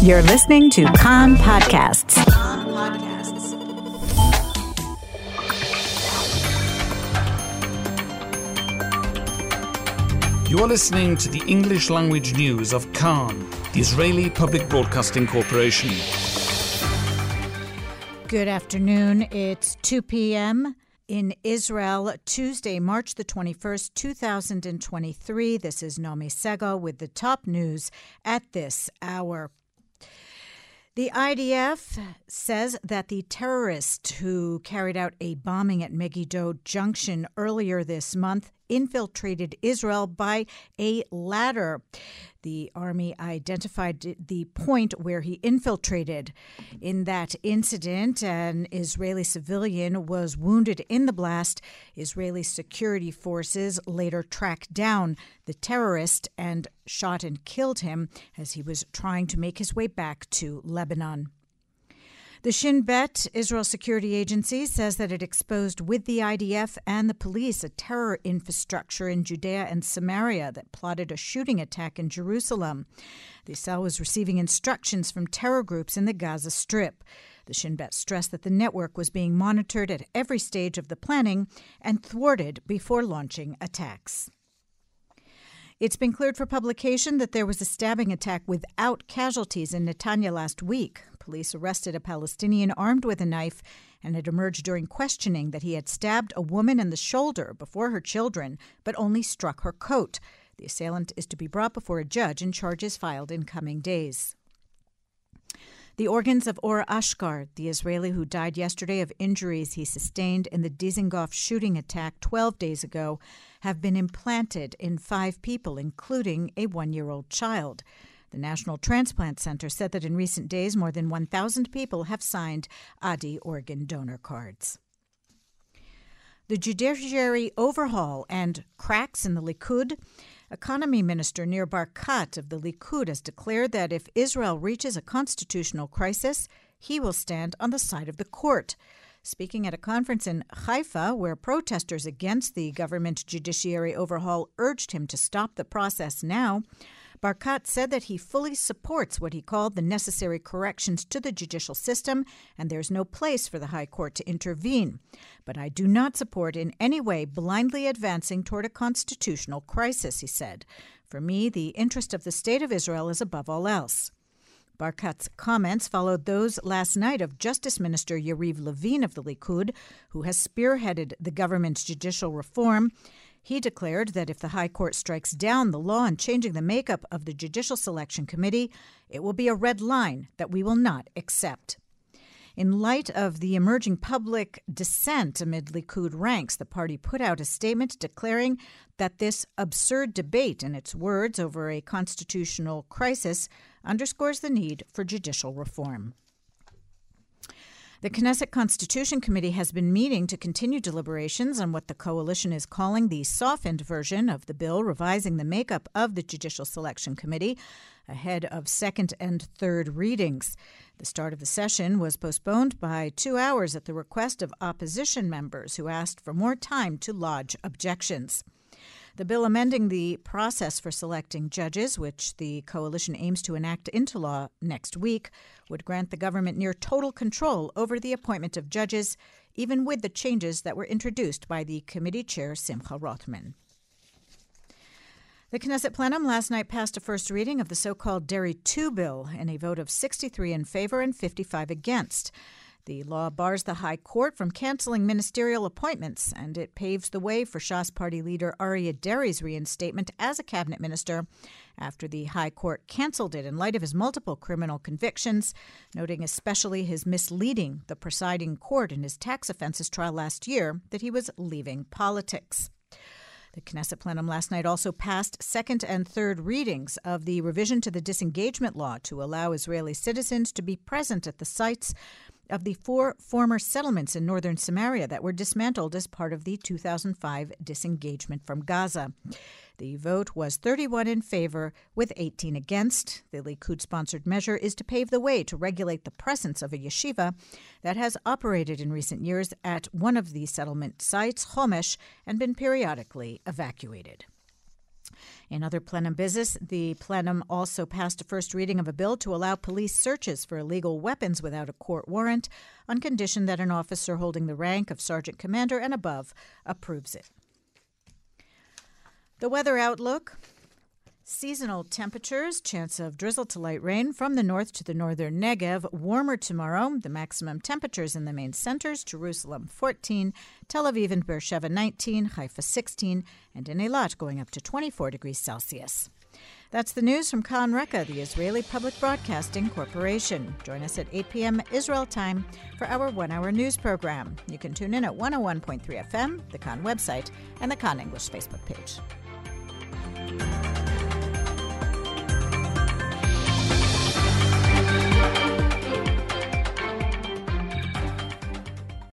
You're listening to Kan Podcasts. You are listening to the English language news of Kan, the Israeli Public Broadcasting Corporation. Good afternoon. It's 2 p.m. in Israel, Tuesday, March the 21st, 2023. This is Nomi Segal with the top news at this hour. The IDF says that the terrorist who carried out a bombing at Megiddo Junction earlier this month infiltrated Israel by a ladder. The army identified the point where he infiltrated. In that incident, an Israeli civilian was wounded in the blast. Israeli security forces later tracked down the terrorist and shot and killed him as he was trying to make his way back to Lebanon. The Shin Bet, Israel Security Agency, says that it exposed with the IDF and the police a terror infrastructure in Judea and Samaria that plotted a shooting attack in Jerusalem. The cell was receiving instructions from terror groups in the Gaza Strip. The Shin Bet stressed that the network was being monitored at every stage of the planning and thwarted before launching attacks. It's been cleared for publication that there was a stabbing attack without casualties in Netanya last week. Police arrested a Palestinian armed with a knife, and it emerged during questioning that he had stabbed a woman in the shoulder before her children, but only struck her coat. The assailant is to be brought before a judge and charges filed in coming days. The organs of Or Ashkar, the Israeli who died yesterday of injuries he sustained in the Dizengoff shooting attack 12 days ago, have been implanted in five people, including a one year old child. The National Transplant Center said that in recent days, more than 1,000 people have signed Adi organ donor cards. The judiciary overhaul and cracks in the Likud Economy Minister Nir Barkat of the Likud has declared that if Israel reaches a constitutional crisis, he will stand on the side of the court. Speaking at a conference in Haifa, where protesters against the government judiciary overhaul urged him to stop the process now, Barkat said that he fully supports what he called the necessary corrections to the judicial system, and there's no place for the High Court to intervene. But I do not support in any way blindly advancing toward a constitutional crisis, he said. For me, the interest of the State of Israel is above all else. Barkat's comments followed those last night of Justice Minister Yariv Levin of the Likud, who has spearheaded the government's judicial reform. He declared that if the High Court strikes down the law on changing the makeup of the Judicial Selection Committee, it will be a red line that we will not accept. In light of the emerging public dissent amid Likud ranks, the party put out a statement declaring that this absurd debate, in its words, over a constitutional crisis underscores the need for judicial reform. The Knesset Constitution Committee has been meeting to continue deliberations on what the coalition is calling the softened version of the bill revising the makeup of the Judicial Selection Committee ahead of second and third readings. The start of the session was postponed by two hours at the request of opposition members who asked for more time to lodge objections. The bill amending the process for selecting judges, which the coalition aims to enact into law next week, would grant the government near total control over the appointment of judges, even with the changes that were introduced by the committee chair Simcha Rothman. The Knesset plenum last night passed a first reading of the so called Deri 2 bill in a vote of 63 in favor and 55 against. The law bars the High Court from canceling ministerial appointments, and it paves the way for Shas Party leader Aryeh Deri's reinstatement as a cabinet minister after the High Court canceled it in light of his multiple criminal convictions, noting especially his misleading the presiding court in his tax offenses trial last year that he was leaving politics. The Knesset plenum last night also passed second and third readings of the revision to the disengagement law to allow Israeli citizens to be present at the sites of the four former settlements in northern Samaria that were dismantled as part of the 2005 disengagement from Gaza. The vote was 31 in favor, with 18 against. The Likud sponsored measure is to pave the way to regulate the presence of a yeshiva that has operated in recent years at one of the settlement sites, Homesh, and been periodically evacuated. In other plenum business, the plenum also passed a first reading of a bill to allow police searches for illegal weapons without a court warrant on condition that an officer holding the rank of sergeant commander and above approves it. The weather outlook Seasonal temperatures, chance of drizzle to light rain from the north to the northern Negev. Warmer tomorrow. The maximum temperatures in the main centers Jerusalem 14, Tel Aviv and Beersheba 19, Haifa 16, and in Eilat going up to 24 degrees Celsius. That's the news from Kan Reka, the Israeli Public Broadcasting Corporation. Join us at 8 p.m. Israel time for our one hour news program. You can tune in at 101.3 FM, the Kan website, and the Kan English Facebook page.